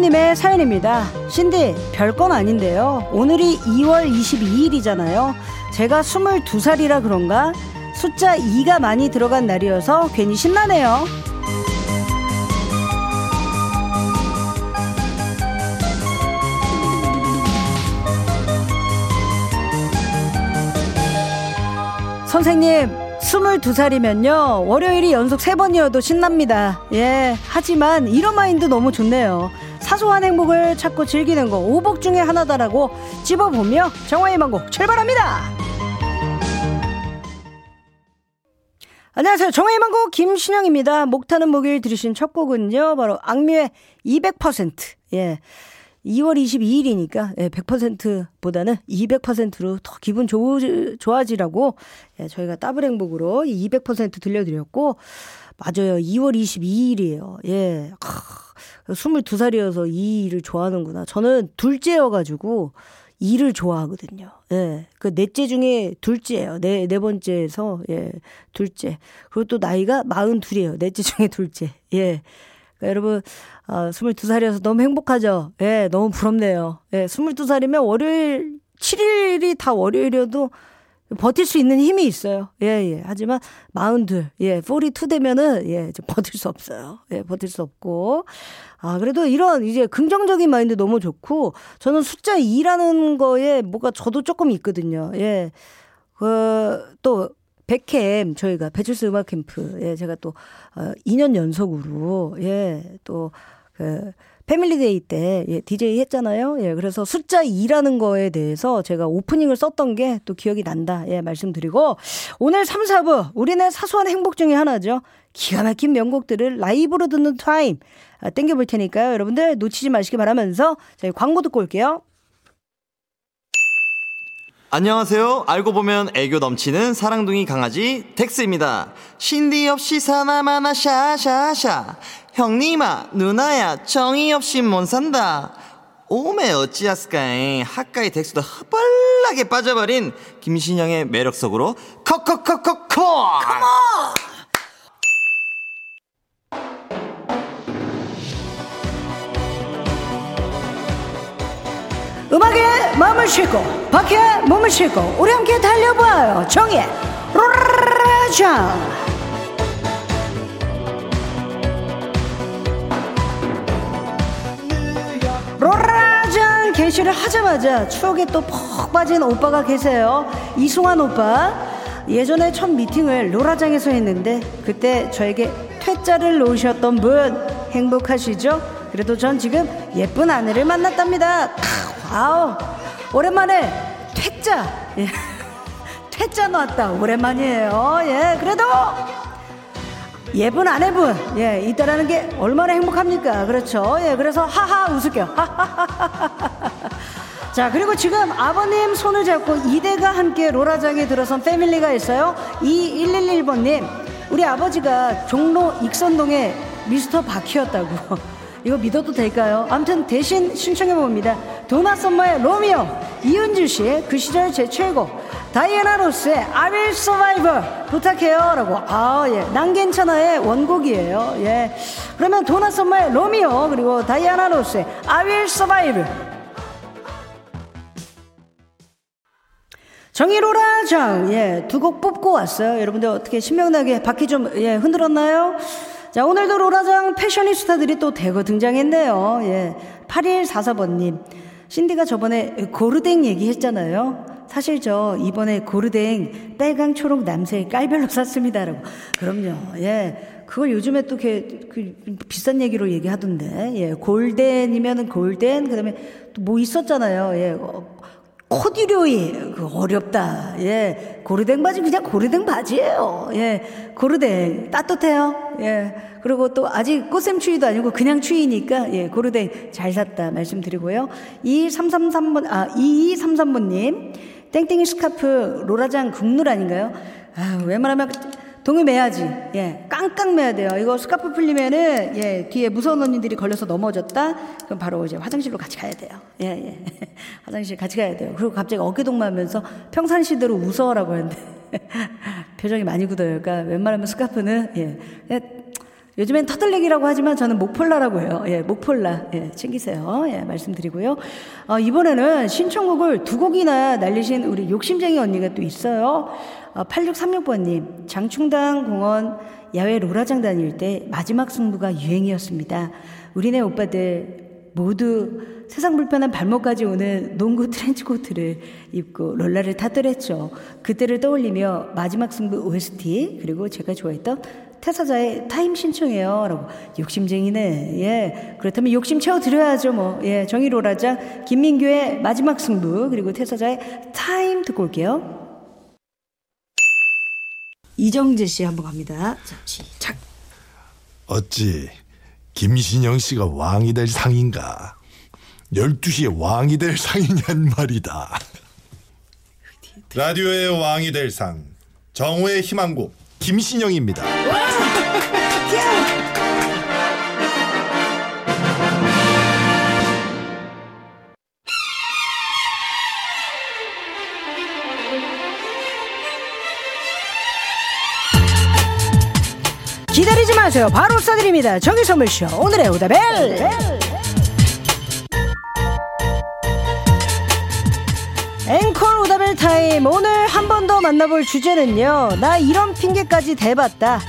7111번님의 사연입니다. 신디, 별건 아닌데요. 오늘이 2월 22일이잖아요. 제가 22살이라 그런가? 숫자 2가 많이 들어간 날이어서 괜히 신나네요. 선생님, 22살이면요, 월요일이 연속 3번이어도 신납니다. 예, 하지만 이런 마인드 너무 좋네요. 사소한 행복을 찾고 즐기는 거 오복 중에 하나다라고 집어보며 정화의 만곡 출발합니다! 안녕하세요. 정화의 만곡 김신영입니다. 목타는 목요일 들으신 첫 곡은요, 바로 악뮤의 200%. 예. 2월 22일이니까 예, 100%보다는 200%로 더 기분 좋, 좋아지라고 예, 저희가 더블 행복으로 200% 들려드렸고 맞아요. 2월 22일이에요. 예. 크, 22살이어서 이 일을 좋아하는구나. 저는 둘째여가지고 일을 좋아하거든요. 예. 그 넷째 중에 둘째예요. 네, 네 번째에서, 예, 둘째. 그리고 또 나이가 42이에요. 넷째 중에 둘째. 예. 그러니까 여러분, 어, 22살이어서 너무 행복하죠? 예, 너무 부럽네요. 예, 22살이면 월요일, 7일이 다 월요일이어도 버틸 수 있는 힘이 있어요. 예, 예. 하지만 42, 예, 42 되면은, 예, 버틸 수 없어요. 예, 버틸 수 없고. 아, 그래도 이런 이제 긍정적인 마인드 너무 좋고, 저는 숫자 2라는 거에 뭐가 저도 조금 있거든요. 예. 그, 또, 백캠 저희가 배철수 음악 캠프 예 제가 또 어, 2년 연속으로 예또 그 Family Day 때 예, DJ 했잖아요. 예, 그래서 숫자 2라는 거에 대해서 제가 오프닝을 썼던 게 또 기억이 난다. 예, 말씀드리고 오늘 3, 4부 우리네 사소한 행복 중에 하나죠. 기가 막힌 명곡들을 라이브로 듣는 타임 아, 땡겨볼 테니까요. 여러분들 놓치지 마시기 바라면서 저희 광고 듣고 올게요. 안녕하세요. 알고 보면 애교 넘치는 사랑둥이 강아지 덱스입니다. 신디 없이 사나마나 샤샤샤. 형님아, 누나야, 정희 없이 못 산다. 오메 어찌하스까이 학가의 덱스도 허벌나게 빠져버린 김신영의 매력 속으로 컥컥컥컥컥 음악에 마음을 싣고 밖에 몸을 싣고 우리 함께 달려봐요 정의 로라장 로라장 개시를 하자마자 추억에 또푹 빠진 오빠가 계세요 이승환 오빠 예전에 첫 미팅을 로라장에서 했는데 그때 저에게 퇴짜를 놓으셨던 분 행복하시죠? 그래도 전 지금 예쁜 아내를 만났답니다 아우 오랜만에 퇴짜. 예. 퇴짜 나왔다. 오랜만이에요. 예 그래도 예쁜 아내분. 예 있다라는 게 얼마나 행복합니까? 그렇죠? 예 그래서 하하 웃을게요. 자 그리고 지금 아버님 손을 잡고 이대가 함께 로라장에 들어선 패밀리가 있어요. 2111번님 우리 아버지가 종로 익선동에 미스터 바퀴였다고 이거 믿어도 될까요? 아무튼 대신 신청해 봅니다. 도나 썸머의 로미오, 이은주 씨의 그 시절 제 최고, 다이애나 로스의 I Will Survive 부탁해요라고. 아 예, 난 괜찮아의 원곡이에요. 예, 그러면 도나 썸머의 로미오 그리고 다이애나 로스의 I Will Survive. 정의로라 장 예, 두 곡 뽑고 왔어요. 여러분들 어떻게 신명나게 바퀴 좀 예, 흔들었나요? 자, 오늘도 로라장 패셔니스타들이 또 대거 등장했네요. 예. 8144번님. 신디가 저번에 고르댕 얘기했잖아요. 사실 저 이번에 고르댕 빨강, 초록, 남색 깔별로 샀습니다라고. 그럼요. 예. 그걸 요즘에 또 그, 그 비싼 얘기로 얘기하던데. 예. 골덴이면은 골덴, 그 다음에 또 뭐 있었잖아요. 예. 어, 코듀로이 그 어렵다. 예. 고르댕 바지 그냥 고르댕 바지예요. 예. 고르댕 따뜻해요. 예. 그리고 또 아직 꽃샘 추위도 아니고 그냥 추위니까 예. 고르댕 잘 샀다 말씀드리고요. 2333번 아 2233번 님. 땡땡이 스카프 로라장 국룰 아닌가요? 아, 웬만하면 동여매야지. 예. 깡깡 매야 돼요. 이거 스카프 풀리면은, 예, 뒤에 무서운 언니들이 걸려서 넘어졌다? 그럼 바로 이제 화장실로 같이 가야 돼요. 예, 예. 화장실 같이 가야 돼요. 그리고 갑자기 어깨동무 하면서 평상시대로 웃어라고 하는데. 표정이 많이 굳어요. 그러니까 웬만하면 스카프는, 예. 예. 요즘엔 터들레기라고 하지만 저는 목폴라라고 해요. 예, 목폴라. 예, 챙기세요. 예, 말씀드리고요. 어, 이번에는 신청곡을 두 곡이나 날리신 우리 욕심쟁이 언니가 또 있어요. 어, 8636번님, 장충당 공원 야외 로라장 다닐 때 마지막 승부가 유행이었습니다. 우리네 오빠들 모두 세상 불편한 발목까지 오는 농구 트렌치코트를 입고 로라를 타더랬죠. 그때를 떠올리며 마지막 승부 OST 그리고 제가 좋아했던 태사자의 Time 신청해요. 라고. 욕심쟁이네. 예. 그렇다면 욕심 채워드려야죠, 뭐. 예. 정희로라장, 김민교의 마지막 승부, 그리고 태사자의 Time 듣고 올게요. 이정재 씨 한번 갑니다. 자, 시작. 어찌 김신영 씨가 왕이 될 상인가? 12시에 왕이 될 상이냔 말이다. 라디오의 왕이 될 상. 정우의 희망곡 김신영입니다. 기다리지 마세요. 바로 쏴드립니다. 정의 선물쇼. 오늘의 오다벨. 앵콜 오다벨 타임. 오늘 한 번 더 만나볼 주제는요. 나 이런 핑계까지 대봤다.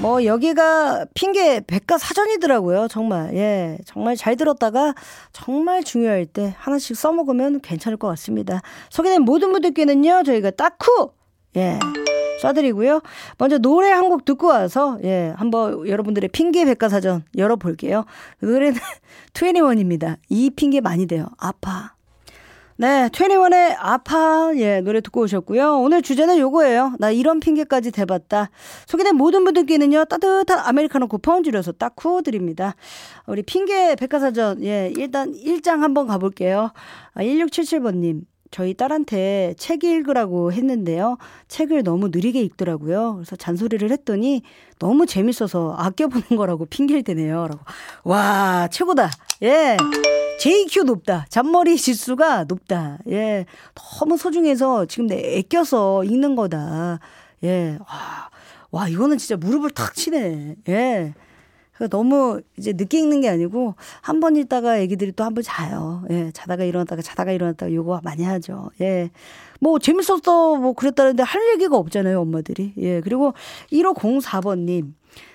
뭐 여기가 핑계 백과사전이더라고요. 정말 예 정말 잘 들었다가 정말 중요할 때 하나씩 써먹으면 괜찮을 것 같습니다. 소개된 모든 분들께는요 저희가 딱후 예 쏴드리고요. 먼저 노래 한 곡 듣고 와서 예 한번 여러분들의 핑계 백과사전 열어볼게요. 노래는 21입니다. 이 핑계 많이 돼요. 아파. 네, 21의 아파, 예, 노래 듣고 오셨고요. 오늘 주제는 요거예요. 나 이런 핑계까지 대봤다. 소개된 모든 분들께는요, 따뜻한 아메리카노 쿠폰 줄여서 딱 쿠어드립니다. 우리 핑계 백과사전, 예, 일단 1장 한번 가볼게요. 아, 1677번님. 저희 딸한테 책 읽으라고 했는데요. 책을 너무 느리게 읽더라고요. 그래서 잔소리를 했더니 너무 재밌어서 아껴보는 거라고 핑계를 대네요. 라고. 와, 최고다. 예. JQ 높다. 잔머리 지수가 높다. 예. 너무 소중해서 지금 내 애껴서 읽는 거다. 예. 와, 와, 이거는 진짜 무릎을 탁 치네. 예. 너무 이제 늦게 읽는 게 아니고 한 번 읽다가 애기들이 또 한 번 자요. 예. 자다가 일어났다가 자다가 일어났다가 요거 많이 하죠. 예. 뭐 재밌었어 뭐 그랬다는데 할 얘기가 없잖아요, 엄마들이. 예. 그리고 1504번 님.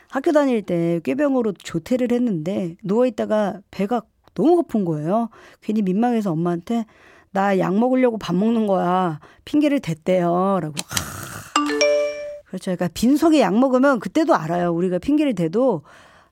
학교 다닐 때 꾀병으로 조퇴를 했는데 누워 있다가 배가 너무 고픈 거예요. 괜히 민망해서 엄마한테 나 약 먹으려고 밥 먹는 거야. 핑계를 댔대요. 라고. 그렇죠. 그러니까 빈속에 약 먹으면 그때도 알아요. 우리가 핑계를 대도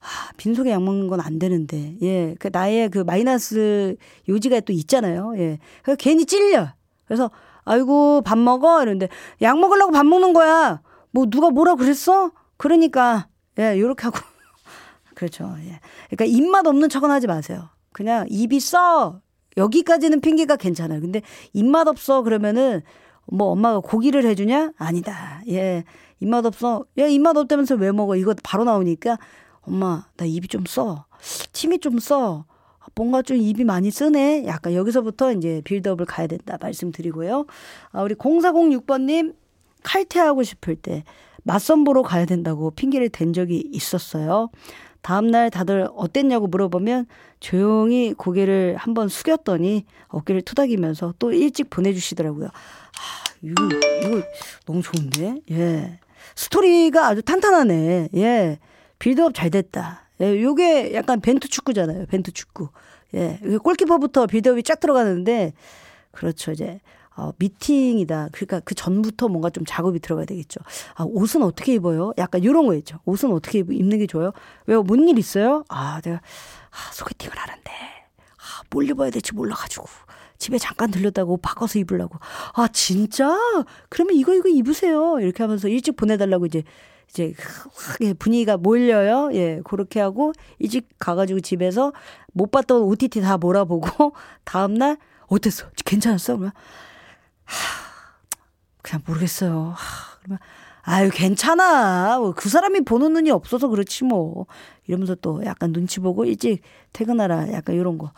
아, 빈속에 약 먹는 건 안 되는데. 예. 그 나의 그 마이너스 요지가 또 있잖아요. 예. 그래서 괜히 찔려. 그래서 아이고 밥 먹어 이러는데 약 먹으려고 밥 먹는 거야. 뭐 누가 뭐라 그랬어? 그러니까 예, 요렇게 하고 그렇죠. 예. 그러니까 입맛 없는 척은 하지 마세요. 그냥 입이 써. 여기까지는 핑계가 괜찮아요. 근데 입맛 없어 그러면은 뭐 엄마가 고기를 해주냐? 아니다. 예. 입맛 없어. 야, 입맛 없다면서 왜 먹어? 이거 바로 나오니까 엄마, 나 입이 좀 써. 침이 좀 써. 뭔가 좀 입이 많이 쓰네. 약간 여기서부터 이제 빌드업을 가야 된다 말씀드리고요. 아, 우리 0406번님 칼퇴하고 싶을 때 맞선 보러 가야 된다고 핑계를 댄 적이 있었어요. 다음날 다들 어땠냐고 물어보면 조용히 고개를 한번 숙였더니 어깨를 투닥이면서 또 일찍 보내주시더라고요. 아, 이거, 이거 너무 좋은데? 예. 스토리가 아주 탄탄하네. 예. 빌드업 잘 됐다. 예, 요게 약간 벤투 축구잖아요. 벤투 축구. 예. 골키퍼부터 빌드업이 쫙 들어가는데, 그렇죠. 이제, 어, 미팅이다. 그러니까 그 전부터 뭔가 좀 작업이 들어가야 되겠죠. 아, 옷은 어떻게 입어요? 약간 이런 거 있죠. 옷은 어떻게 입는 게 좋아요? 왜, 뭔일 있어요? 아, 내가, 아, 소개팅을 하는데, 아, 뭘 입어야 될지 몰라가지고. 집에 잠깐 들렸다고 옷 바꿔서 입으려고. 아, 진짜? 그러면 이거, 이거 입으세요. 이렇게 하면서 일찍 보내달라고 이제, 이제, 분위기가 몰려요. 예, 그렇게 하고, 일찍 가가지고 집에서 못 봤던 OTT 다 몰아보고, 다음날, 어땠어? 괜찮았어? 그러면, 하, 그냥 모르겠어요. 하, 그러면, 아유, 괜찮아. 뭐그 사람이 보는 눈이 없어서 그렇지 뭐. 이러면서 또 약간 눈치 보고 일찍 퇴근하라. 약간 이런 거.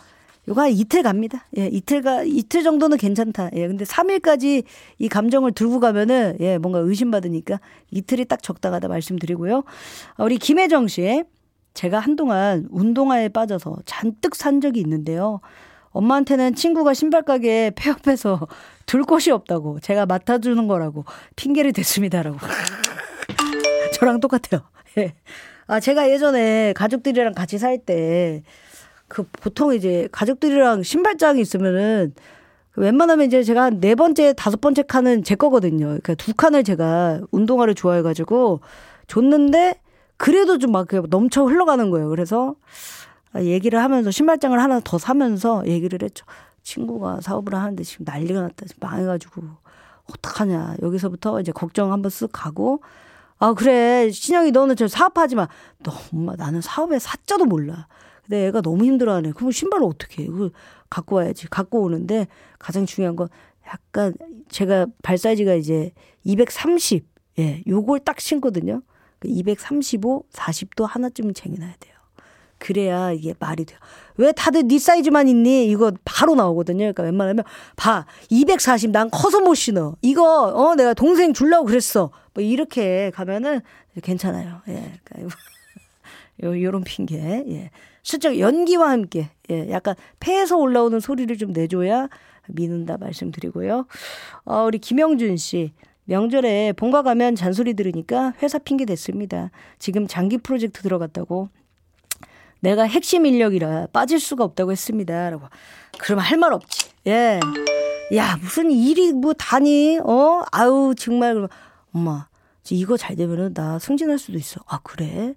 한 이틀 갑니다. 예, 이틀가, 이틀 정도는 괜찮다. 예, 근데 3일까지 이 감정을 들고 가면은, 예, 뭔가 의심받으니까 이틀이 딱 적당하다 말씀드리고요. 아, 우리 김혜정 씨. 제가 한동안 운동화에 빠져서 잔뜩 산 적이 있는데요. 엄마한테는 친구가 신발 가게에 폐업해서 둘 곳이 없다고 제가 맡아주는 거라고 핑계를 댔습니다라고. 저랑 똑같아요. 예. 아, 제가 예전에 가족들이랑 같이 살 때, 그 보통 이제 가족들이랑 신발장이 있으면은 그 웬만하면 이제 제가 한네 번째, 다섯 번째 칸은 제 거거든요. 그러니까 두 칸을 제가 운동화를 좋아해가지고 줬는데 그래도 좀 막 넘쳐 흘러가는 거예요. 그래서 얘기를 하면서 신발장을 하나 더 사면서 얘기를 했죠. 친구가 사업을 하는데 지금 난리가 났다. 망해가지고 어떡하냐. 여기서부터 이제 걱정 한번 쓱 가고 아 그래 신영이 너는 저 사업하지 마. 너 엄마 나는 사업에 사자도 몰라. 근데 애가 너무 힘들어하네. 그럼 신발을 어떻게 해? 그 갖고 와야지. 갖고 오는데 가장 중요한 건 약간 제가 발 사이즈가 이제 230. 예, 요걸 딱 신거든요. 235, 그 40도 하나쯤은 쟁여놔야 돼요. 그래야 이게 말이 돼요. 왜 다들 네 사이즈만 있니? 이거 바로 나오거든요. 그러니까 웬만하면 봐. 240 난 커서 못 신어. 이거 어 내가 동생 줄라고 그랬어. 뭐 이렇게 가면은 괜찮아요. 예. 그러니까 요 요런 핑계. 예. 실적 연기와 함께 예. 약간 폐에서 올라오는 소리를 좀 내줘야 미는다 말씀드리고요. 어 우리 김영준 씨 명절에 본가 가면 잔소리 들으니까 회사 핑계 댔습니다. 지금 장기 프로젝트 들어갔다고 내가 핵심 인력이라 빠질 수가 없다고 했습니다. 라고. 그럼 할 말 없지. 예. 야, 무슨 일이 뭐 다니? 어? 아우, 정말. 엄마, 이거 잘 되면은 나 승진할 수도 있어. 아, 그래?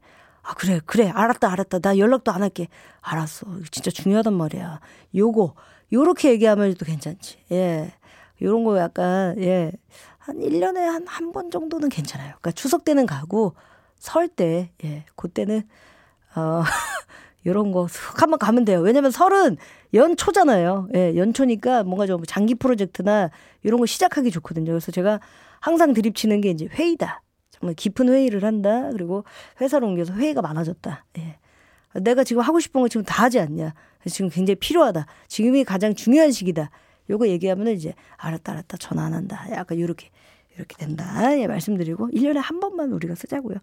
아, 그래, 그래. 알았다, 알았다. 나 연락도 안 할게. 알았어. 진짜 중요하단 말이야. 요거, 요렇게 얘기하면 또 괜찮지. 예. 요런 거 약간, 예. 한 1년에 한 한 번 정도는 괜찮아요. 그러니까 추석 때는 가고, 설 때, 예. 그때는, 어, 요런 거슥 한번 가면 돼요. 왜냐면 설은 연초잖아요. 예, 연초니까 뭔가 좀 장기 프로젝트나 이런 거 시작하기 좋거든요. 그래서 제가 항상 드립치는 게 이제 회의다. 깊은 회의를 한다. 그리고 회사로 옮겨서 회의가 많아졌다. 예. 내가 지금 하고 싶은 거 지금 다 하지 않냐. 지금 굉장히 필요하다. 지금이 가장 중요한 시기다. 요거 얘기하면 이제 알았다, 알았다. 전화 안 한다. 약간 요렇게, 이렇게 된다. 예, 말씀드리고 1년에 한 번만 우리가 쓰자고요.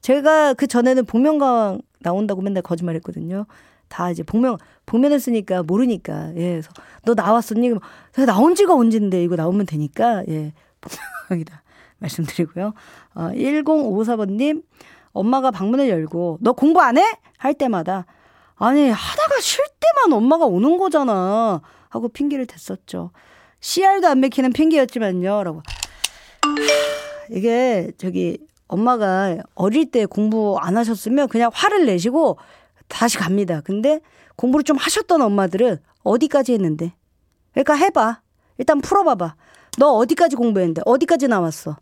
제가 그 전에는 복면가왕 나온다고 맨날 거짓말 했거든요. 다 이제 복면, 복면을 쓰니까 모르니까. 예. 그래서 너 나왔었니? 그럼 나온 지가 언젠데 이거 나오면 되니까. 예. 복면가왕이다. 말씀드리고요. 어, 1054번님, 엄마가 방문을 열고, 너 공부 안 해? 할 때마다, 아니, 하다가 쉴 때만 엄마가 오는 거잖아. 하고 핑계를 댔었죠. CR도 안 맥히는 핑계였지만요. 라고. 이게, 저기, 엄마가 어릴 때 공부 안 하셨으면 그냥 화를 내시고 다시 갑니다. 근데 공부를 좀 하셨던 엄마들은 어디까지 했는데? 그러니까 해봐. 일단 풀어봐봐. 너 어디까지 공부했는데? 어디까지 나왔어?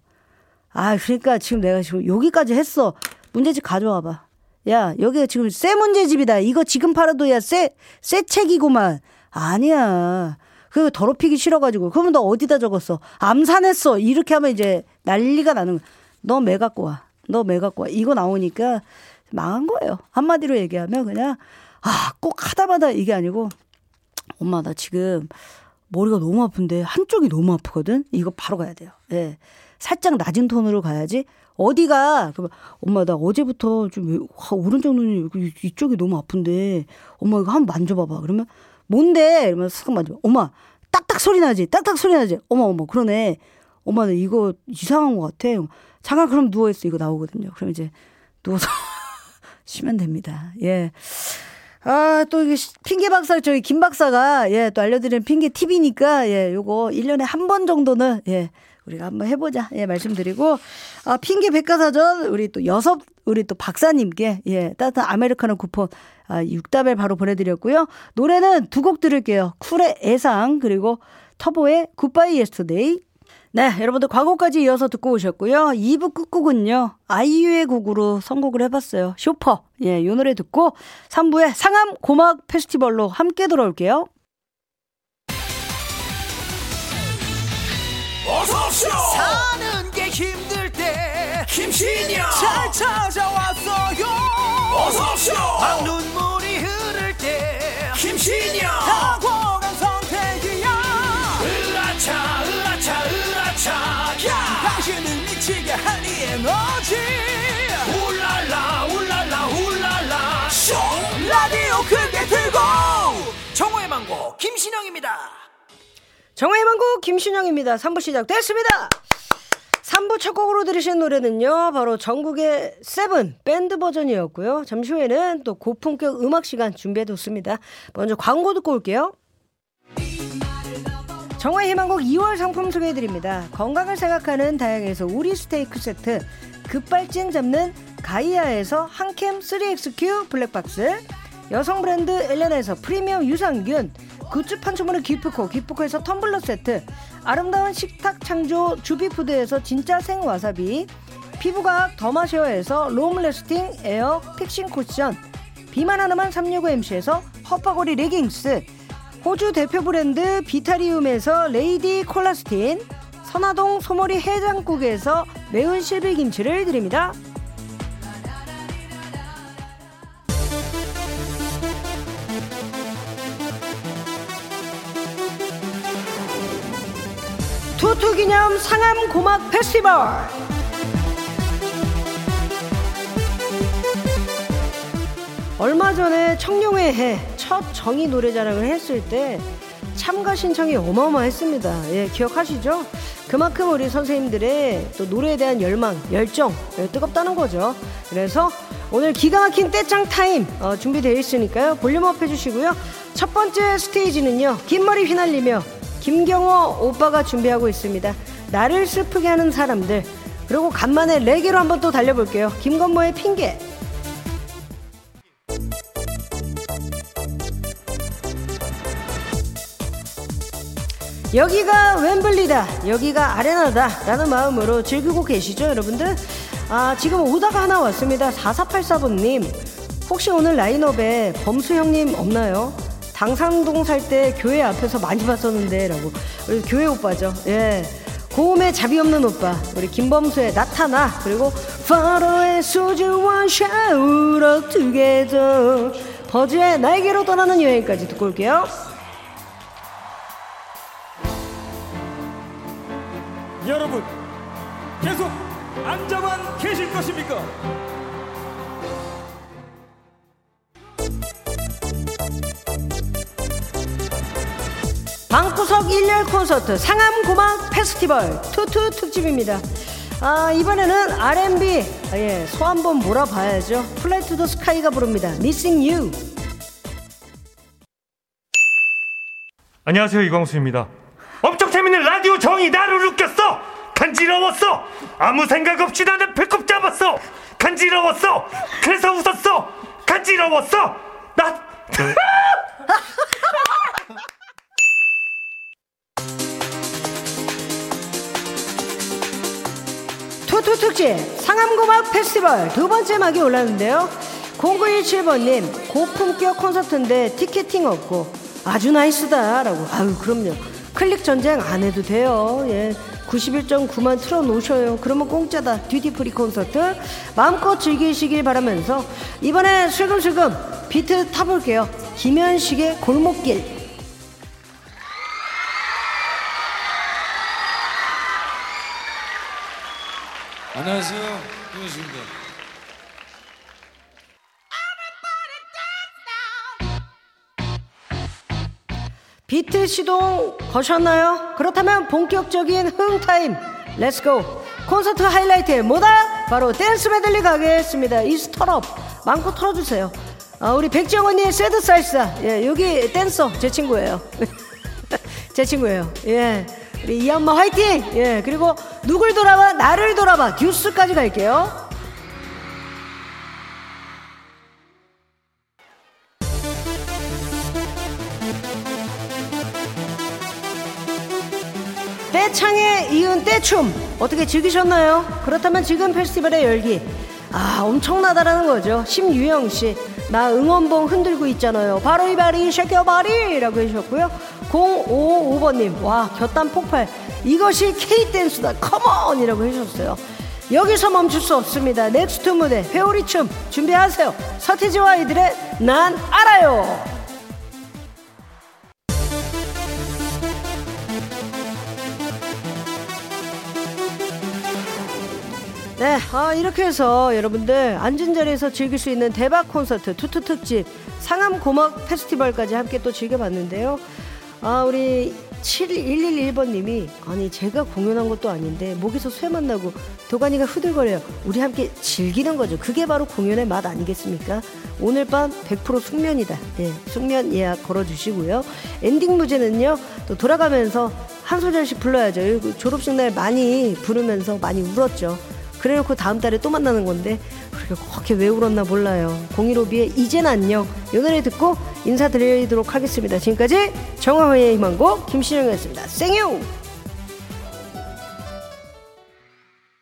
아, 그러니까 지금 내가 지금 여기까지 했어. 문제집 가져와 봐. 야, 여기가 지금 새 문제집이다. 이거 지금 팔아도 야, 새, 새 책이구만. 아니야. 그 더럽히기 싫어가지고. 그러면 너 어디다 적었어? 암산했어. 이렇게 하면 이제 난리가 나는 거야. 너매 갖고 와. 너 매 갖고 와. 이거 나오니까 망한 거예요. 한마디로 얘기하면 그냥 아, 꼭 하다마다 이게 아니고 엄마 나 지금 머리가 너무 아픈데 한쪽이 너무 아프거든. 이거 바로 가야 돼요. 예. 살짝 낮은 톤으로 가야지. 어디가? 그러면 엄마 나 어제부터 좀 오른쪽 눈이 이쪽이 너무 아픈데 엄마 이거 한번 만져봐봐. 그러면 뭔데? 이러면 쓱 만져. 엄마 딱딱 소리 나지. 딱딱 소리 나지. 어머 어머 그러네. 엄마는 이거 이상한 것 같아. 잠깐 그럼 누워 있어. 이거 나오거든요. 그럼 이제 누워서 쉬면 됩니다. 예. 아, 또 이게 핑계 박사, 저희 김 박사가, 예, 또 알려드리는 핑계 팁이니까, 예, 요거 1년에 한 번 정도는, 예, 우리가 한번 해보자. 예, 말씀드리고, 아, 핑계 백과사전, 우리 또 여섯, 우리 또 박사님께, 예, 따뜻한 아메리카노 쿠폰, 아, 6답을 바로 보내드렸고요. 노래는 두 곡 들을게요. 쿨의 애상, 그리고 터보의 Goodbye Yesterday, 네, 여러분들 광고까지 이어서 듣고 오셨고요. 2부 끝곡은요. 아이유의 곡으로 선곡을 해봤어요. Shopper. 예, 요 노래 듣고 3부에 상암 고막 페스티벌로 함께 돌아올게요. 사는 게 힘들 때 김신영 잘 찾아왔어요. 어서오쇼 눈물이 흐를 때 김신영 탁월한 선택이야. 으라차 으라차 으라차. 야! 당신을 미치게 한이 에너지. 울랄라 울랄라 울랄라. 쇼! 라디오 크게 틀고! 정호의 망고 김신영입니다 정오의 희망곡 김신영입니다. 3부 시작됐습니다. 3부 첫 곡으로 들으신 노래는요, 바로 정국의 Seven 밴드 버전이었고요. 잠시 후에는 또 고품격 음악 시간 준비해뒀습니다. 먼저 광고 듣고 올게요. 정오의 희망곡 2월 상품 소개해드립니다. 건강을 생각하는 다양해서 우리 스테이크 세트, 급발진 잡는 가이아에서 한캠 3XQ 블랙박스, 여성 브랜드 엘레나에서 프리미엄 유산균, 굿즈 판촉물의 기프코, 기프코에서 텀블러 세트, 아름다운 식탁 창조 주비푸드에서 진짜 생와사비, 피부과학 더마쉐어에서 long lasting air fixing 쿠션, 비만 하나만 365MC에서 허파고리 레깅스, 호주 대표 브랜드 비타리움에서 레이디 콜라스틴, 선화동 소머리 해장국에서 매운 실비김치를 드립니다. Two Two 기념 상암 고막 페스티벌 얼마 전에 청룡의 해 첫 정희 노래자랑을 했을 때 참가 신청이 어마어마했습니다. 예, 기억하시죠? 그만큼 우리 선생님들의 또 노래에 대한 열망, 열정 예, 뜨겁다는 거죠. 그래서 오늘 기가 막힌 떼창 타임 어, 준비되어 있으니까요. volume up 해주시고요. 첫 번째 스테이지는요. 긴 머리 휘날리며 김경호 오빠가 준비하고 있습니다. 나를 슬프게 하는 사람들. 그리고 간만에 레게로 한번 또 달려볼게요. 김건모의 핑계. 여기가 웸블리다 여기가 아레나다 라는 마음으로 즐기고 계시죠 여러분들 아 지금 오다가 하나 왔습니다 4484번님 혹시 오늘 라인업에 범수 형님 없나요? 당산동 살 때 교회 앞에서 많이 봤었는데 라고. 우리 교회 오빠죠. 예. 고음에 잡이 없는 오빠. 우리 김범수의 나타나. 그리고 파로의 소주와 샤우러 투게더 버즈의 날개로 떠나는 여행까지 듣고 올게요. 여러분 계속 앉아만 계실 것입니까? 일렬 콘서트 상암 고막 페스티벌 Two Two 특집입니다. 아 이번에는 R&B 아, 예, 소 한번 몰아봐야죠. Fly to the Sky가 부릅니다. Missing You. 안녕하세요 이광수입니다. 엄청 재밌는 라디오 정이 나를 웃겼어. 간지러웠어. 아무 생각 없이 나는 배꼽 잡았어. 간지러웠어. 그래서 웃었어. 간지러웠어. 나 투투 특집 상암 고막 페스티벌 두 번째 막이 올랐는데요. 0917번님 고품격 콘서트인데 티켓팅 없고 아주 nice다라고. 아유 그럼요. 클릭 전쟁 안 해도 돼요. 예. 91.9만 틀어놓으셔요. 그러면 공짜다. duty free 콘서트. 마음껏 즐기시길 바라면서 이번에 슬금슬금 비트 타볼게요. 김현식의 골목길. 김현식입니다. 비트 시동 거셨나요? 그렇다면 본격적인 흥 타임 let's go 콘서트 하이라이트 뭐다? 바로 댄스 메들리 가겠습니다 이스터럽 마음껏 털어주세요 아, 우리 백지영 언니의 Sad Salsa 예, 여기 댄서 제 친구예요 제 친구예요 예, 우리 이 엄마 화이팅! 예, 그리고 누굴 돌아봐? 나를 돌아봐. 듀스까지 갈게요. 떼창에 이은 떼춤. 어떻게 즐기셨나요? 그렇다면 지금 페스티벌의 열기. 아 엄청나다라는 거죠. 심유영 씨 나 응원봉 흔들고 있잖아요. 바로 이 body shake your body 라고 해주셨고요. 055번님 와 곁단 폭발. 이것이 K댄스다. come on 이라고 해주셨어요. 여기서 멈출 수 없습니다. next 무대 회오리 춤 준비하세요. 서태지와 아이들의 난 알아요. 네, 아, 이렇게 해서 여러분들 앉은 자리에서 즐길 수 있는 대박 콘서트 two two 특집 상암 고막 페스티벌까지 함께 또 즐겨봤는데요. 아, 우리 7111번님이 아니 제가 공연한 것도 아닌데 목에서 쇠맛 나고 도가니가 후들거려요. 우리 함께 즐기는 거죠. 그게 바로 공연의 맛 아니겠습니까? 오늘 밤 100% 숙면이다. 예, 숙면 예약 걸어주시고요. 엔딩 무대는요. 또 돌아가면서 한 소절씩 불러야죠. 이거 졸업식 날 많이 부르면서 많이 울었죠. 그래놓고 다음 달에 또 만나는 건데 우리가 그렇게 왜 울었나 몰라요. 015B의 이젠 안녕 이 노래 듣고 인사드리도록 하겠습니다. 지금까지 정화의 희망고 김신영이었습니다. 생유!